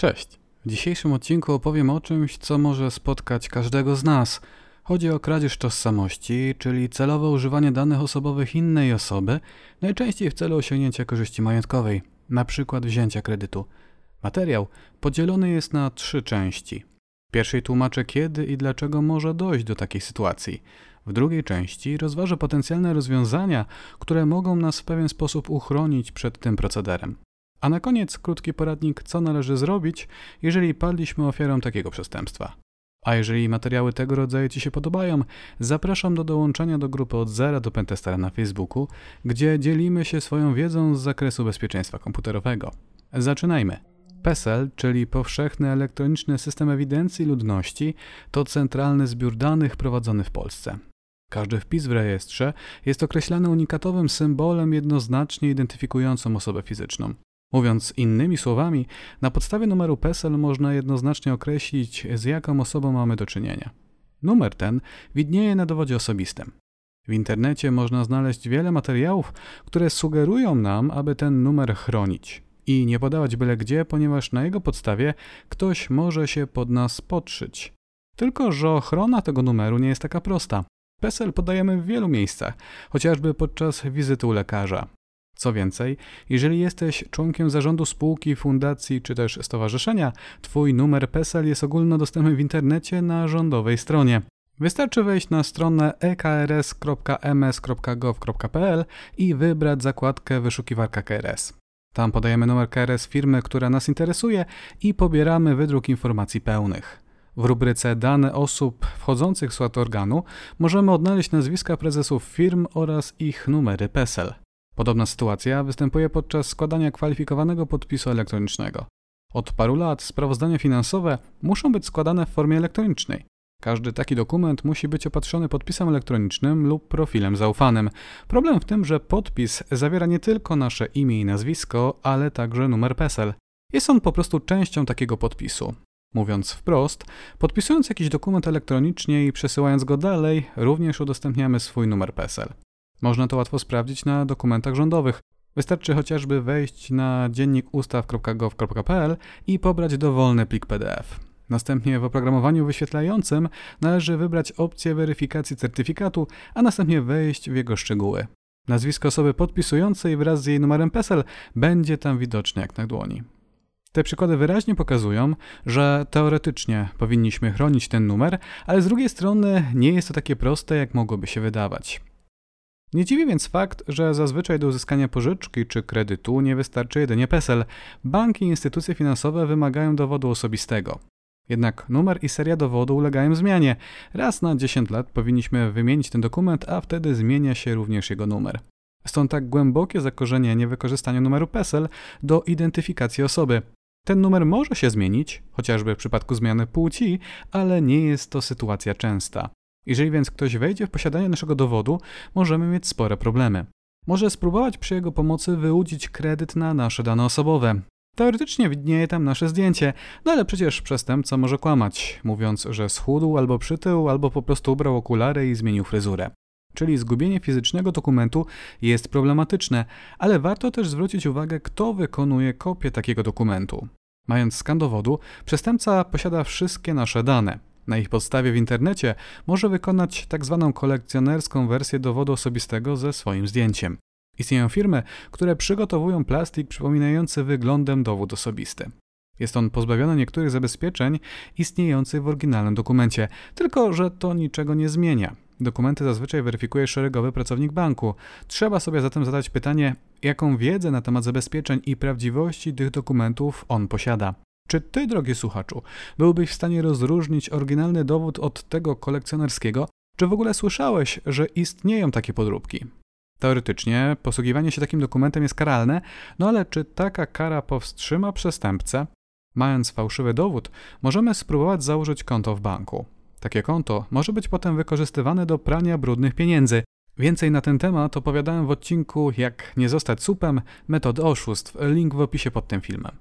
Cześć. W dzisiejszym odcinku opowiem o czymś, co może spotkać każdego z nas. Chodzi o kradzież tożsamości, czyli celowe używanie danych osobowych innej osoby, najczęściej w celu osiągnięcia korzyści majątkowej, np. wzięcia kredytu. Materiał podzielony jest na trzy części. W pierwszej tłumaczę, kiedy i dlaczego może dojść do takiej sytuacji. W drugiej części rozważę potencjalne rozwiązania, które mogą nas w pewien sposób uchronić przed tym procederem. A na koniec krótki poradnik, co należy zrobić, jeżeli padliśmy ofiarą takiego przestępstwa. A jeżeli materiały tego rodzaju Ci się podobają, zapraszam do dołączenia do grupy od zera do Pentestera na Facebooku, gdzie dzielimy się swoją wiedzą z zakresu bezpieczeństwa komputerowego. Zaczynajmy. PESEL, czyli Powszechny Elektroniczny System Ewidencji Ludności, to centralny zbiór danych prowadzony w Polsce. Każdy wpis w rejestrze jest określany unikatowym symbolem jednoznacznie identyfikującym osobę fizyczną. Mówiąc innymi słowami, na podstawie numeru PESEL można jednoznacznie określić, z jaką osobą mamy do czynienia. Numer ten widnieje na dowodzie osobistym. W internecie można znaleźć wiele materiałów, które sugerują nam, aby ten numer chronić i nie podawać byle gdzie, ponieważ na jego podstawie ktoś może się pod nas podszyć. Tylko, że ochrona tego numeru nie jest taka prosta. PESEL podajemy w wielu miejscach, chociażby podczas wizyty u lekarza. Co więcej, jeżeli jesteś członkiem zarządu spółki, fundacji czy też stowarzyszenia, Twój numer PESEL jest ogólnodostępny w internecie na rządowej stronie. Wystarczy wejść na stronę ekrs.ms.gov.pl i wybrać zakładkę wyszukiwarka KRS. Tam podajemy numer KRS firmy, która nas interesuje i pobieramy wydruk informacji pełnych. W rubryce Dane osób wchodzących w skład organu możemy odnaleźć nazwiska prezesów firm oraz ich numery PESEL. Podobna sytuacja występuje podczas składania kwalifikowanego podpisu elektronicznego. Od paru lat sprawozdania finansowe muszą być składane w formie elektronicznej. Każdy taki dokument musi być opatrzony podpisem elektronicznym lub profilem zaufanym. Problem w tym, że podpis zawiera nie tylko nasze imię i nazwisko, ale także numer PESEL. Jest on po prostu częścią takiego podpisu. Mówiąc wprost, podpisując jakiś dokument elektronicznie i przesyłając go dalej, również udostępniamy swój numer PESEL. Można to łatwo sprawdzić na dokumentach rządowych. Wystarczy chociażby wejść na dziennikustaw.gov.pl i pobrać dowolny plik PDF. Następnie w oprogramowaniu wyświetlającym należy wybrać opcję weryfikacji certyfikatu, a następnie wejść w jego szczegóły. Nazwisko osoby podpisującej wraz z jej numerem PESEL będzie tam widoczne jak na dłoni. Te przykłady wyraźnie pokazują, że teoretycznie powinniśmy chronić ten numer, ale z drugiej strony nie jest to takie proste, jak mogłoby się wydawać. Nie dziwi więc fakt, że zazwyczaj do uzyskania pożyczki czy kredytu nie wystarczy jedynie PESEL. Banki i instytucje finansowe wymagają dowodu osobistego. Jednak numer i seria dowodu ulegają zmianie. Raz na 10 lat powinniśmy wymienić ten dokument, a wtedy zmienia się również jego numer. Stąd tak głębokie zakorzenienie wykorzystania numeru PESEL do identyfikacji osoby. Ten numer może się zmienić, chociażby w przypadku zmiany płci, ale nie jest to sytuacja częsta. Jeżeli więc ktoś wejdzie w posiadanie naszego dowodu, możemy mieć spore problemy. Może spróbować przy jego pomocy wyłudzić kredyt na nasze dane osobowe. Teoretycznie widnieje tam nasze zdjęcie, no ale przecież przestępca może kłamać, mówiąc, że schudł albo przytył, albo po prostu ubrał okulary i zmienił fryzurę. Czyli zgubienie fizycznego dokumentu jest problematyczne, ale warto też zwrócić uwagę, kto wykonuje kopię takiego dokumentu. Mając skan dowodu, przestępca posiada wszystkie nasze dane. Na ich podstawie w internecie może wykonać tzw. Tak kolekcjonerską wersję dowodu osobistego ze swoim zdjęciem. Istnieją firmy, które przygotowują plastik przypominający wyglądem dowód osobisty. Jest on pozbawiony niektórych zabezpieczeń istniejących w oryginalnym dokumencie, tylko że to niczego nie zmienia. Dokumenty zazwyczaj weryfikuje szeregowy pracownik banku. Trzeba sobie zatem zadać pytanie, jaką wiedzę na temat zabezpieczeń i prawdziwości tych dokumentów on posiada. Czy ty, drogi słuchaczu, byłbyś w stanie rozróżnić oryginalny dowód od tego kolekcjonerskiego? Czy w ogóle słyszałeś, że istnieją takie podróbki? Teoretycznie posługiwanie się takim dokumentem jest karalne, no ale czy taka kara powstrzyma przestępcę? Mając fałszywy dowód, możemy spróbować założyć konto w banku. Takie konto może być potem wykorzystywane do prania brudnych pieniędzy. Więcej na ten temat opowiadałem w odcinku Jak nie zostać supem, metody oszustw, link w opisie pod tym filmem.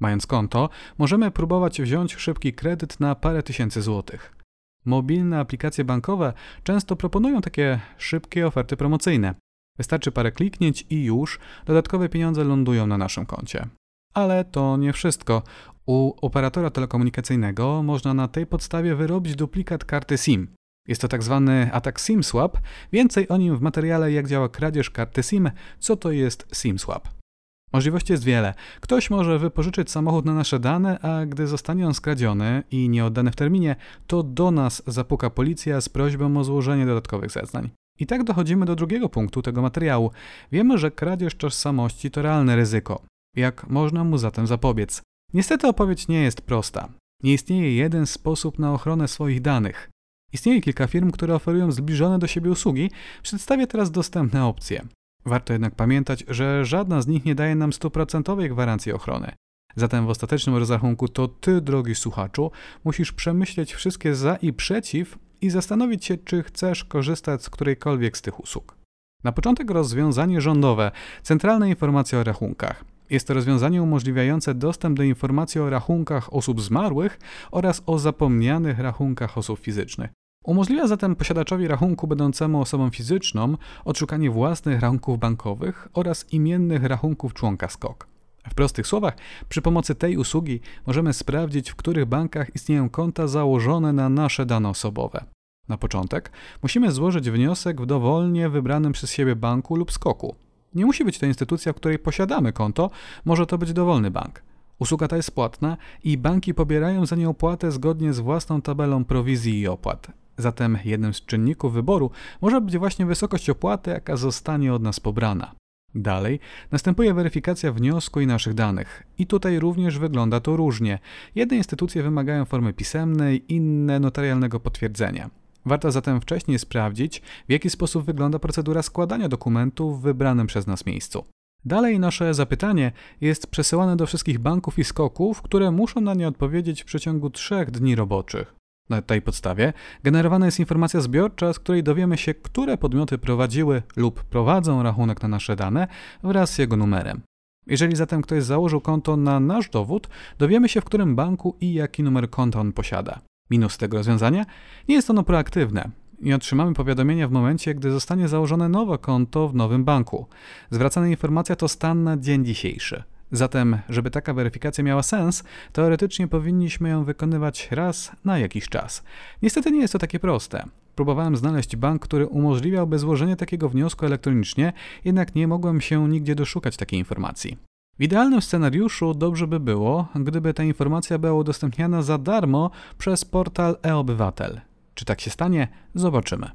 Mając konto, możemy próbować wziąć szybki kredyt na parę tysięcy złotych. Mobilne aplikacje bankowe często proponują takie szybkie oferty promocyjne. Wystarczy parę kliknięć i już dodatkowe pieniądze lądują na naszym koncie. Ale to nie wszystko. U operatora telekomunikacyjnego można na tej podstawie wyrobić duplikat karty SIM. Jest to tak zwany atak SIM swap. Więcej o nim w materiale jak działa kradzież karty SIM, co to jest SIM swap. Możliwości jest wiele. Ktoś może wypożyczyć samochód na nasze dane, a gdy zostanie on skradziony i nie oddany w terminie, to do nas zapuka policja z prośbą o złożenie dodatkowych zeznań. I tak dochodzimy do drugiego punktu tego materiału. Wiemy, że kradzież tożsamości to realne ryzyko. Jak można mu zatem zapobiec? Niestety odpowiedź nie jest prosta. Nie istnieje jeden sposób na ochronę swoich danych. Istnieje kilka firm, które oferują zbliżone do siebie usługi. Przedstawię teraz dostępne opcje. Warto jednak pamiętać, że żadna z nich nie daje nam stuprocentowej gwarancji ochrony. Zatem w ostatecznym rozrachunku to ty, drogi słuchaczu, musisz przemyśleć wszystkie za i przeciw i zastanowić się, czy chcesz korzystać z którejkolwiek z tych usług. Na początek rozwiązanie rządowe, centralne informacje o rachunkach. Jest to rozwiązanie umożliwiające dostęp do informacji o rachunkach osób zmarłych oraz o zapomnianych rachunkach osób fizycznych. Umożliwia zatem posiadaczowi rachunku będącemu osobą fizyczną odszukanie własnych rachunków bankowych oraz imiennych rachunków członka SKOK. W prostych słowach, przy pomocy tej usługi możemy sprawdzić, w których bankach istnieją konta założone na nasze dane osobowe. Na początek musimy złożyć wniosek w dowolnie wybranym przez siebie banku lub skoku. Nie musi być to instytucja, w której posiadamy konto, może to być dowolny bank. Usługa ta jest płatna i banki pobierają za nią opłatę zgodnie z własną tabelą prowizji i opłat. Zatem jednym z czynników wyboru może być właśnie wysokość opłaty, jaka zostanie od nas pobrana. Dalej następuje weryfikacja wniosku i naszych danych. I tutaj również wygląda to różnie. Jedne instytucje wymagają formy pisemnej, inne notarialnego potwierdzenia. Warto zatem wcześniej sprawdzić, w jaki sposób wygląda procedura składania dokumentów w wybranym przez nas miejscu. Dalej nasze zapytanie jest przesyłane do wszystkich banków i skoków, które muszą na nie odpowiedzieć w przeciągu trzech dni roboczych. Na tej podstawie generowana jest informacja zbiorcza, z której dowiemy się, które podmioty prowadziły lub prowadzą rachunek na nasze dane wraz z jego numerem. Jeżeli zatem ktoś założył konto na nasz dowód, dowiemy się, w którym banku i jaki numer konta on posiada. Minus tego rozwiązania? Nie jest ono proaktywne. Nie otrzymamy powiadomienia w momencie, gdy zostanie założone nowe konto w nowym banku. Zwracana informacja to stan na dzień dzisiejszy. Zatem, żeby taka weryfikacja miała sens, teoretycznie powinniśmy ją wykonywać raz na jakiś czas. Niestety nie jest to takie proste. Próbowałem znaleźć bank, który umożliwiałby złożenie takiego wniosku elektronicznie, jednak nie mogłem się nigdzie doszukać takiej informacji. W idealnym scenariuszu dobrze by było, gdyby ta informacja była udostępniana za darmo przez portal e-obywatel. Czy tak się stanie? Zobaczymy.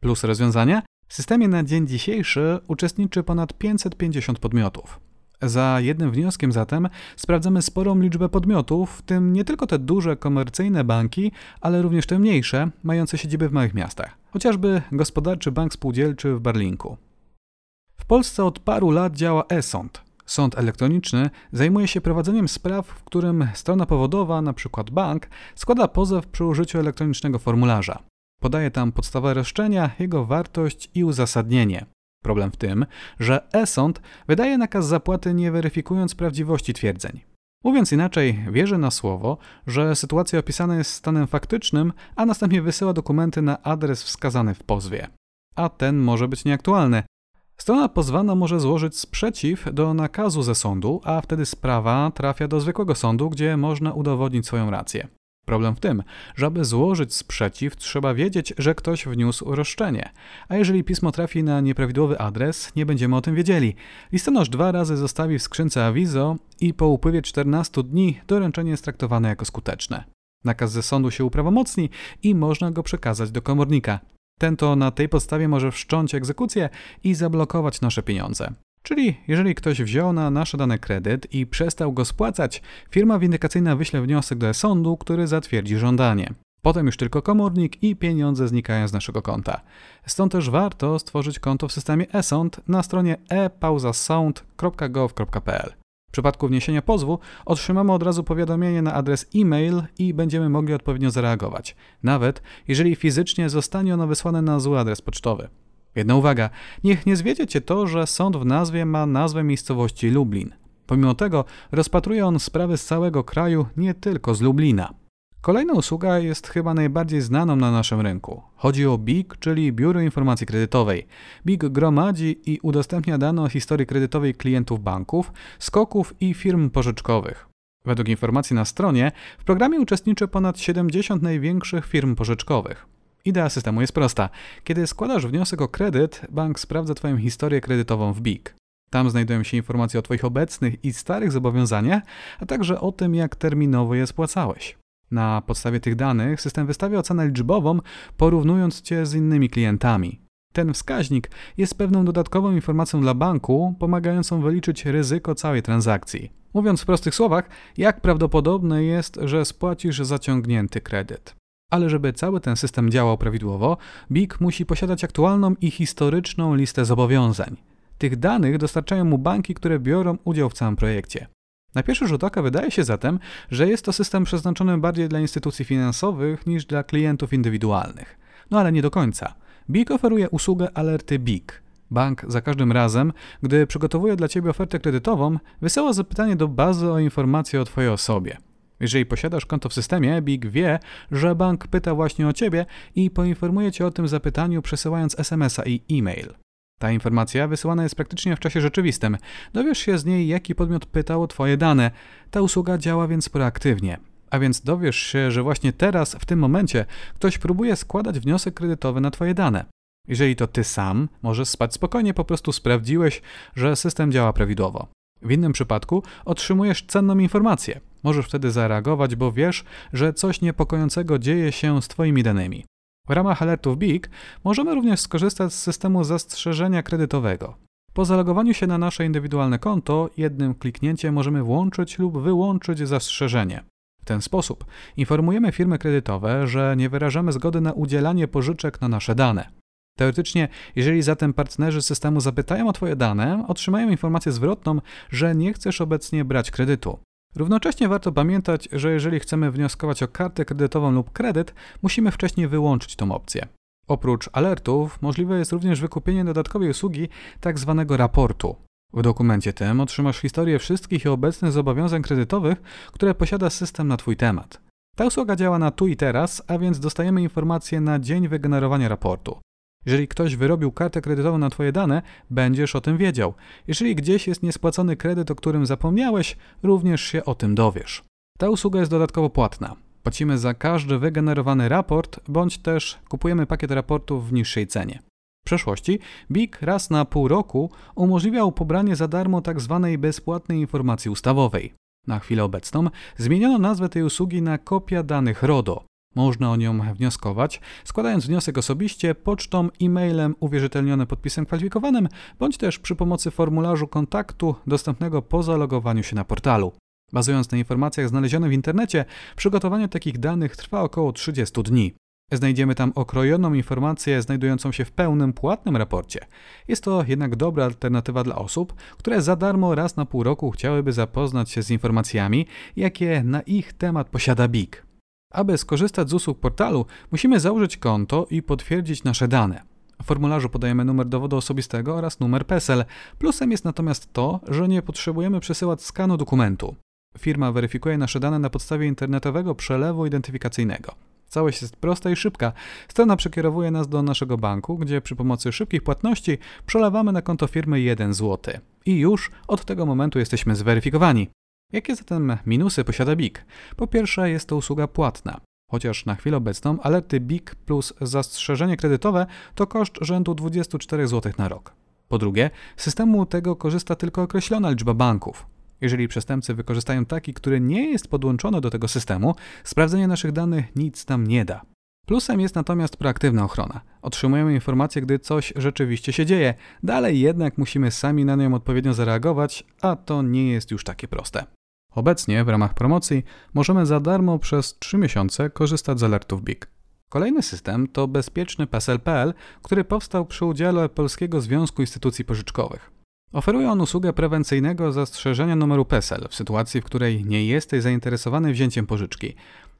Plus rozwiązania? W systemie na dzień dzisiejszy uczestniczy ponad 550 podmiotów. Za jednym wnioskiem zatem sprawdzamy sporą liczbę podmiotów, w tym nie tylko te duże komercyjne banki, ale również te mniejsze, mające siedziby w małych miastach, chociażby Gospodarczy Bank Spółdzielczy w Berlinku. W Polsce od paru lat działa e-sąd. Sąd elektroniczny zajmuje się prowadzeniem spraw, w którym strona powodowa, np. bank, składa pozew przy użyciu elektronicznego formularza. Podaje tam podstawę roszczenia, jego wartość i uzasadnienie. Problem w tym, że e-sąd wydaje nakaz zapłaty nie weryfikując prawdziwości twierdzeń. Mówiąc inaczej, wierzy na słowo, że sytuacja opisana jest stanem faktycznym, a następnie wysyła dokumenty na adres wskazany w pozwie. A ten może być nieaktualny. Strona pozwana może złożyć sprzeciw do nakazu ze sądu, a wtedy sprawa trafia do zwykłego sądu, gdzie można udowodnić swoją rację. Problem w tym, że aby złożyć sprzeciw, trzeba wiedzieć, że ktoś wniósł roszczenie. A jeżeli pismo trafi na nieprawidłowy adres, nie będziemy o tym wiedzieli. Listonosz dwa razy zostawi w skrzynce awizo i po upływie 14 dni doręczenie jest traktowane jako skuteczne. Nakaz ze sądu się uprawomocni i można go przekazać do komornika. Ten to na tej podstawie może wszcząć egzekucję i zablokować nasze pieniądze. Czyli jeżeli ktoś wziął na nasze dane kredyt i przestał go spłacać, firma windykacyjna wyśle wniosek do sądu, który zatwierdzi żądanie. Potem już tylko komornik i pieniądze znikają z naszego konta. Stąd też warto stworzyć konto w systemie e-sąd na stronie epauzasąd.gov.pl. W przypadku wniesienia pozwu otrzymamy od razu powiadomienie na adres e-mail i będziemy mogli odpowiednio zareagować, nawet jeżeli fizycznie zostanie ono wysłane na zły adres pocztowy. Jedna uwaga, niech nie zwiedzie Cię to, że sąd w nazwie ma nazwę miejscowości Lublin. Pomimo tego rozpatruje on sprawy z całego kraju, nie tylko z Lublina. Kolejna usługa jest chyba najbardziej znaną na naszym rynku. Chodzi o BIG, czyli Biuro Informacji Kredytowej. BIG gromadzi i udostępnia dane o historii kredytowej klientów banków, skoków i firm pożyczkowych. Według informacji na stronie, w programie uczestniczy ponad 70 największych firm pożyczkowych. Idea systemu jest prosta. Kiedy składasz wniosek o kredyt, bank sprawdza Twoją historię kredytową w BIG. Tam znajdują się informacje o Twoich obecnych i starych zobowiązaniach, a także o tym, jak terminowo je spłacałeś. Na podstawie tych danych system wystawia ocenę liczbową, porównując Cię z innymi klientami. Ten wskaźnik jest pewną dodatkową informacją dla banku, pomagającą wyliczyć ryzyko całej transakcji. Mówiąc w prostych słowach, jak prawdopodobne jest, że spłacisz zaciągnięty kredyt. Ale żeby cały ten system działał prawidłowo, BIG musi posiadać aktualną i historyczną listę zobowiązań. Tych danych dostarczają mu banki, które biorą udział w całym projekcie. Na pierwszy rzut oka wydaje się zatem, że jest to system przeznaczony bardziej dla instytucji finansowych niż dla klientów indywidualnych. No ale nie do końca. BIG oferuje usługę alerty BIG. Bank za każdym razem, gdy przygotowuje dla Ciebie ofertę kredytową, wysyła zapytanie do bazy o informacje o Twojej osobie. Jeżeli posiadasz konto w systemie, BIG wie, że bank pyta właśnie o Ciebie i poinformuje Cię o tym zapytaniu przesyłając SMS-a i e-mail. Ta informacja wysyłana jest praktycznie w czasie rzeczywistym. Dowiesz się z niej, jaki podmiot pytał o Twoje dane. Ta usługa działa więc proaktywnie. A więc dowiesz się, że właśnie teraz, w tym momencie, ktoś próbuje składać wniosek kredytowy na Twoje dane. Jeżeli to Ty sam, możesz spać spokojnie, po prostu sprawdziłeś, że system działa prawidłowo. W innym przypadku otrzymujesz cenną informację. Możesz wtedy zareagować, bo wiesz, że coś niepokojącego dzieje się z Twoimi danymi. W ramach alertów BIG możemy również skorzystać z systemu zastrzeżenia kredytowego. Po zalogowaniu się na nasze indywidualne konto, jednym kliknięciem możemy włączyć lub wyłączyć zastrzeżenie. W ten sposób informujemy firmy kredytowe, że nie wyrażamy zgody na udzielanie pożyczek na nasze dane. Teoretycznie, jeżeli zatem partnerzy systemu zapytają o Twoje dane, otrzymają informację zwrotną, że nie chcesz obecnie brać kredytu. Równocześnie warto pamiętać, że jeżeli chcemy wnioskować o kartę kredytową lub kredyt, musimy wcześniej wyłączyć tą opcję. Oprócz alertów, możliwe jest również wykupienie dodatkowej usługi tzw. Tak raportu. W dokumencie tym otrzymasz historię wszystkich i obecnych zobowiązań kredytowych, które posiada system na Twój temat. Ta usługa działa na tu i teraz, a więc dostajemy informacje na dzień wygenerowania raportu. Jeżeli ktoś wyrobił kartę kredytową na Twoje dane, będziesz o tym wiedział. Jeżeli gdzieś jest niespłacony kredyt, o którym zapomniałeś, również się o tym dowiesz. Ta usługa jest dodatkowo płatna. Płacimy za każdy wygenerowany raport, bądź też kupujemy pakiet raportów w niższej cenie. W przeszłości BIG raz na pół roku umożliwiał pobranie za darmo tzw. Tak bezpłatnej informacji ustawowej. Na chwilę obecną zmieniono nazwę tej usługi na kopia danych RODO. Można o nią wnioskować, składając wniosek osobiście, pocztą, e-mailem uwierzytelnionym podpisem kwalifikowanym, bądź też przy pomocy formularzu kontaktu dostępnego po zalogowaniu się na portalu. Bazując na informacjach znalezionych w internecie, przygotowanie takich danych trwa około 30 dni. Znajdziemy tam okrojoną informację znajdującą się w pełnym, płatnym raporcie. Jest to jednak dobra alternatywa dla osób, które za darmo raz na pół roku chciałyby zapoznać się z informacjami, jakie na ich temat posiada BIG. Aby skorzystać z usług portalu, musimy założyć konto i potwierdzić nasze dane. W formularzu podajemy numer dowodu osobistego oraz numer PESEL. Plusem jest natomiast to, że nie potrzebujemy przesyłać skanu dokumentu. Firma weryfikuje nasze dane na podstawie internetowego przelewu identyfikacyjnego. Całość jest prosta i szybka. Strona przekierowuje nas do naszego banku, gdzie przy pomocy szybkich płatności przelewamy na konto firmy 1 zł. I już od tego momentu jesteśmy zweryfikowani. Jakie zatem minusy posiada BIG? Po pierwsze, jest to usługa płatna. Chociaż na chwilę obecną alerty BIG plus zastrzeżenie kredytowe to koszt rzędu 24 zł na rok. Po drugie, z systemu tego korzysta tylko określona liczba banków. Jeżeli przestępcy wykorzystają taki, który nie jest podłączony do tego systemu, sprawdzenie naszych danych nic nam nie da. Plusem jest natomiast proaktywna ochrona. Otrzymujemy informacje, gdy coś rzeczywiście się dzieje. Dalej jednak musimy sami na nią odpowiednio zareagować, a to nie jest już takie proste. Obecnie w ramach promocji możemy za darmo przez 3 miesiące korzystać z alertów BIG. Kolejny system to bezpieczny PESEL.pl, który powstał przy udziale Polskiego Związku Instytucji Pożyczkowych. Oferuje on usługę prewencyjnego zastrzeżenia numeru PESEL w sytuacji, w której nie jesteś zainteresowany wzięciem pożyczki.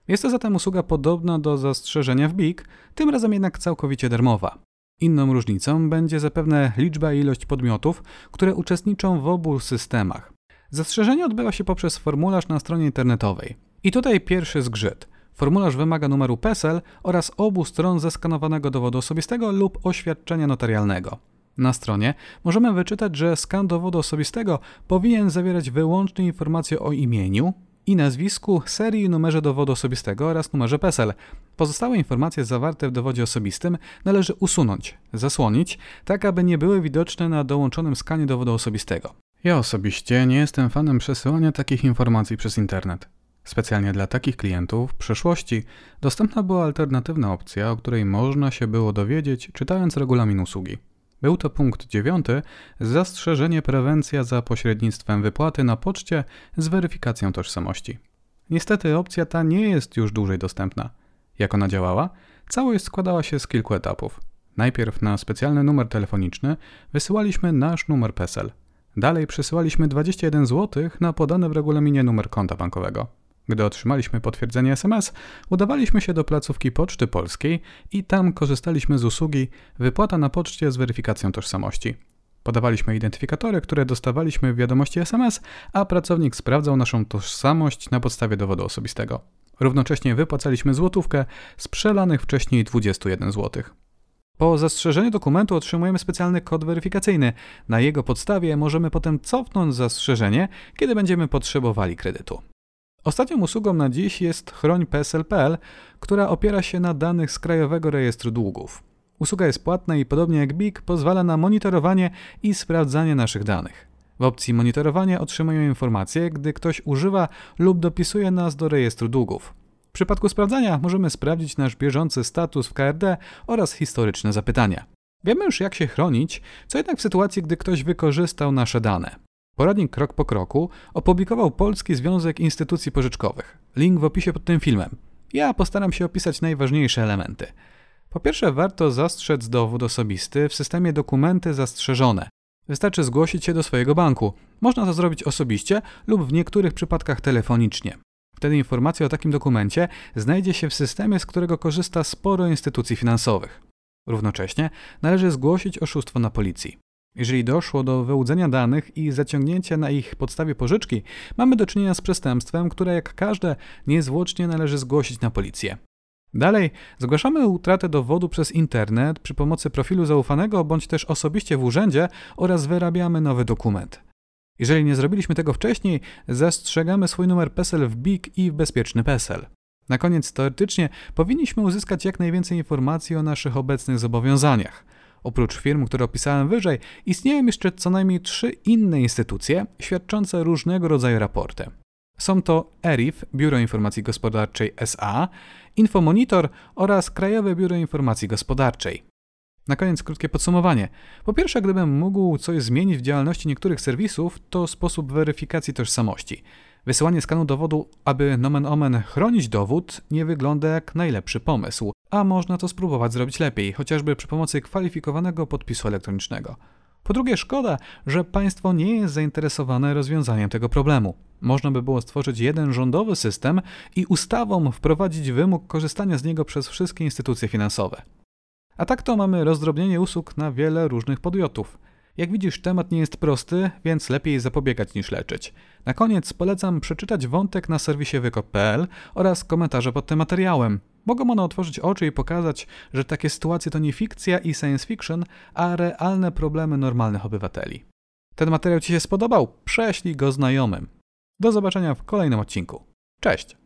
Jest to zatem usługa podobna do zastrzeżenia w BIG, tym razem jednak całkowicie darmowa. Inną różnicą będzie zapewne liczba i ilość podmiotów, które uczestniczą w obu systemach. Zastrzeżenie odbywa się poprzez formularz na stronie internetowej. I tutaj pierwszy zgrzyt. Formularz wymaga numeru PESEL oraz obu stron zeskanowanego dowodu osobistego lub oświadczenia notarialnego. Na stronie możemy wyczytać, że skan dowodu osobistego powinien zawierać wyłącznie informacje o imieniu i nazwisku, serii i numerze dowodu osobistego oraz numerze PESEL. Pozostałe informacje zawarte w dowodzie osobistym należy usunąć, zasłonić, tak aby nie były widoczne na dołączonym skanie dowodu osobistego. Ja osobiście nie jestem fanem przesyłania takich informacji przez internet. Specjalnie dla takich klientów w przeszłości dostępna była alternatywna opcja, o której można się było dowiedzieć czytając regulamin usługi. Był to punkt dziewiąty, zastrzeżenie prewencja za pośrednictwem wypłaty na poczcie z weryfikacją tożsamości. Niestety opcja ta nie jest już dłużej dostępna. Jak ona działała? Całość składała się z kilku etapów. Najpierw na specjalny numer telefoniczny wysyłaliśmy nasz numer PESEL. Dalej przesyłaliśmy 21 zł na podany w regulaminie numer konta bankowego. Gdy otrzymaliśmy potwierdzenie SMS, udawaliśmy się do placówki Poczty Polskiej i tam korzystaliśmy z usługi wypłata na poczcie z weryfikacją tożsamości. Podawaliśmy identyfikatory, które dostawaliśmy w wiadomości SMS, a pracownik sprawdzał naszą tożsamość na podstawie dowodu osobistego. Równocześnie wypłacaliśmy złotówkę z przelanych wcześniej 21 zł. Po zastrzeżeniu dokumentu otrzymujemy specjalny kod weryfikacyjny. Na jego podstawie możemy potem cofnąć zastrzeżenie, kiedy będziemy potrzebowali kredytu. Ostatnią usługą na dziś jest Chroń PSL.pl, która opiera się na danych z Krajowego Rejestru Długów. Usługa jest płatna i podobnie jak BIG pozwala na monitorowanie i sprawdzanie naszych danych. W opcji monitorowania otrzymują informacje, gdy ktoś używa lub dopisuje nas do rejestru długów. W przypadku sprawdzania możemy sprawdzić nasz bieżący status w KRD oraz historyczne zapytania. Wiemy już jak się chronić, co jednak w sytuacji, gdy ktoś wykorzystał nasze dane. Poradnik krok po kroku opublikował Polski Związek Instytucji Pożyczkowych. Link w opisie pod tym filmem. Ja postaram się opisać najważniejsze elementy. Po pierwsze, warto zastrzec dowód osobisty w systemie dokumenty zastrzeżone. Wystarczy zgłosić się do swojego banku. Można to zrobić osobiście lub w niektórych przypadkach telefonicznie. Wtedy informacja o takim dokumencie znajdzie się w systemie, z którego korzysta sporo instytucji finansowych. Równocześnie należy zgłosić oszustwo na policji. Jeżeli doszło do wyłudzenia danych i zaciągnięcia na ich podstawie pożyczki, mamy do czynienia z przestępstwem, które jak każde niezwłocznie należy zgłosić na policję. Dalej, zgłaszamy utratę dowodu przez internet przy pomocy profilu zaufanego bądź też osobiście w urzędzie oraz wyrabiamy nowy dokument. Jeżeli nie zrobiliśmy tego wcześniej, zastrzegamy swój numer PESEL w BIK i w bezpieczny PESEL. Na koniec teoretycznie powinniśmy uzyskać jak najwięcej informacji o naszych obecnych zobowiązaniach – Oprócz firm, które opisałem wyżej, istnieją jeszcze co najmniej trzy inne instytucje świadczące różnego rodzaju raporty. Są to ERIF, Biuro Informacji Gospodarczej SA, Infomonitor oraz Krajowe Biuro Informacji Gospodarczej. Na koniec krótkie podsumowanie. Po pierwsze, gdybym mógł coś zmienić w działalności niektórych serwisów, to sposób weryfikacji tożsamości. Wysyłanie skanu dowodu, aby nomen omen chronić dowód, nie wygląda jak najlepszy pomysł, a można to spróbować zrobić lepiej, chociażby przy pomocy kwalifikowanego podpisu elektronicznego. Po drugie, szkoda, że państwo nie jest zainteresowane rozwiązaniem tego problemu. Można by było stworzyć jeden rządowy system i ustawą wprowadzić wymóg korzystania z niego przez wszystkie instytucje finansowe. A tak to mamy rozdrobnienie usług na wiele różnych podmiotów. Jak widzisz, temat nie jest prosty, więc lepiej zapobiegać niż leczyć. Na koniec polecam przeczytać wątek na serwisie wykop.pl oraz komentarze pod tym materiałem. Mogą one otworzyć oczy i pokazać, że takie sytuacje to nie fikcja i science fiction, a realne problemy normalnych obywateli. Ten materiał Ci się spodobał? Prześlij go znajomym. Do zobaczenia w kolejnym odcinku. Cześć!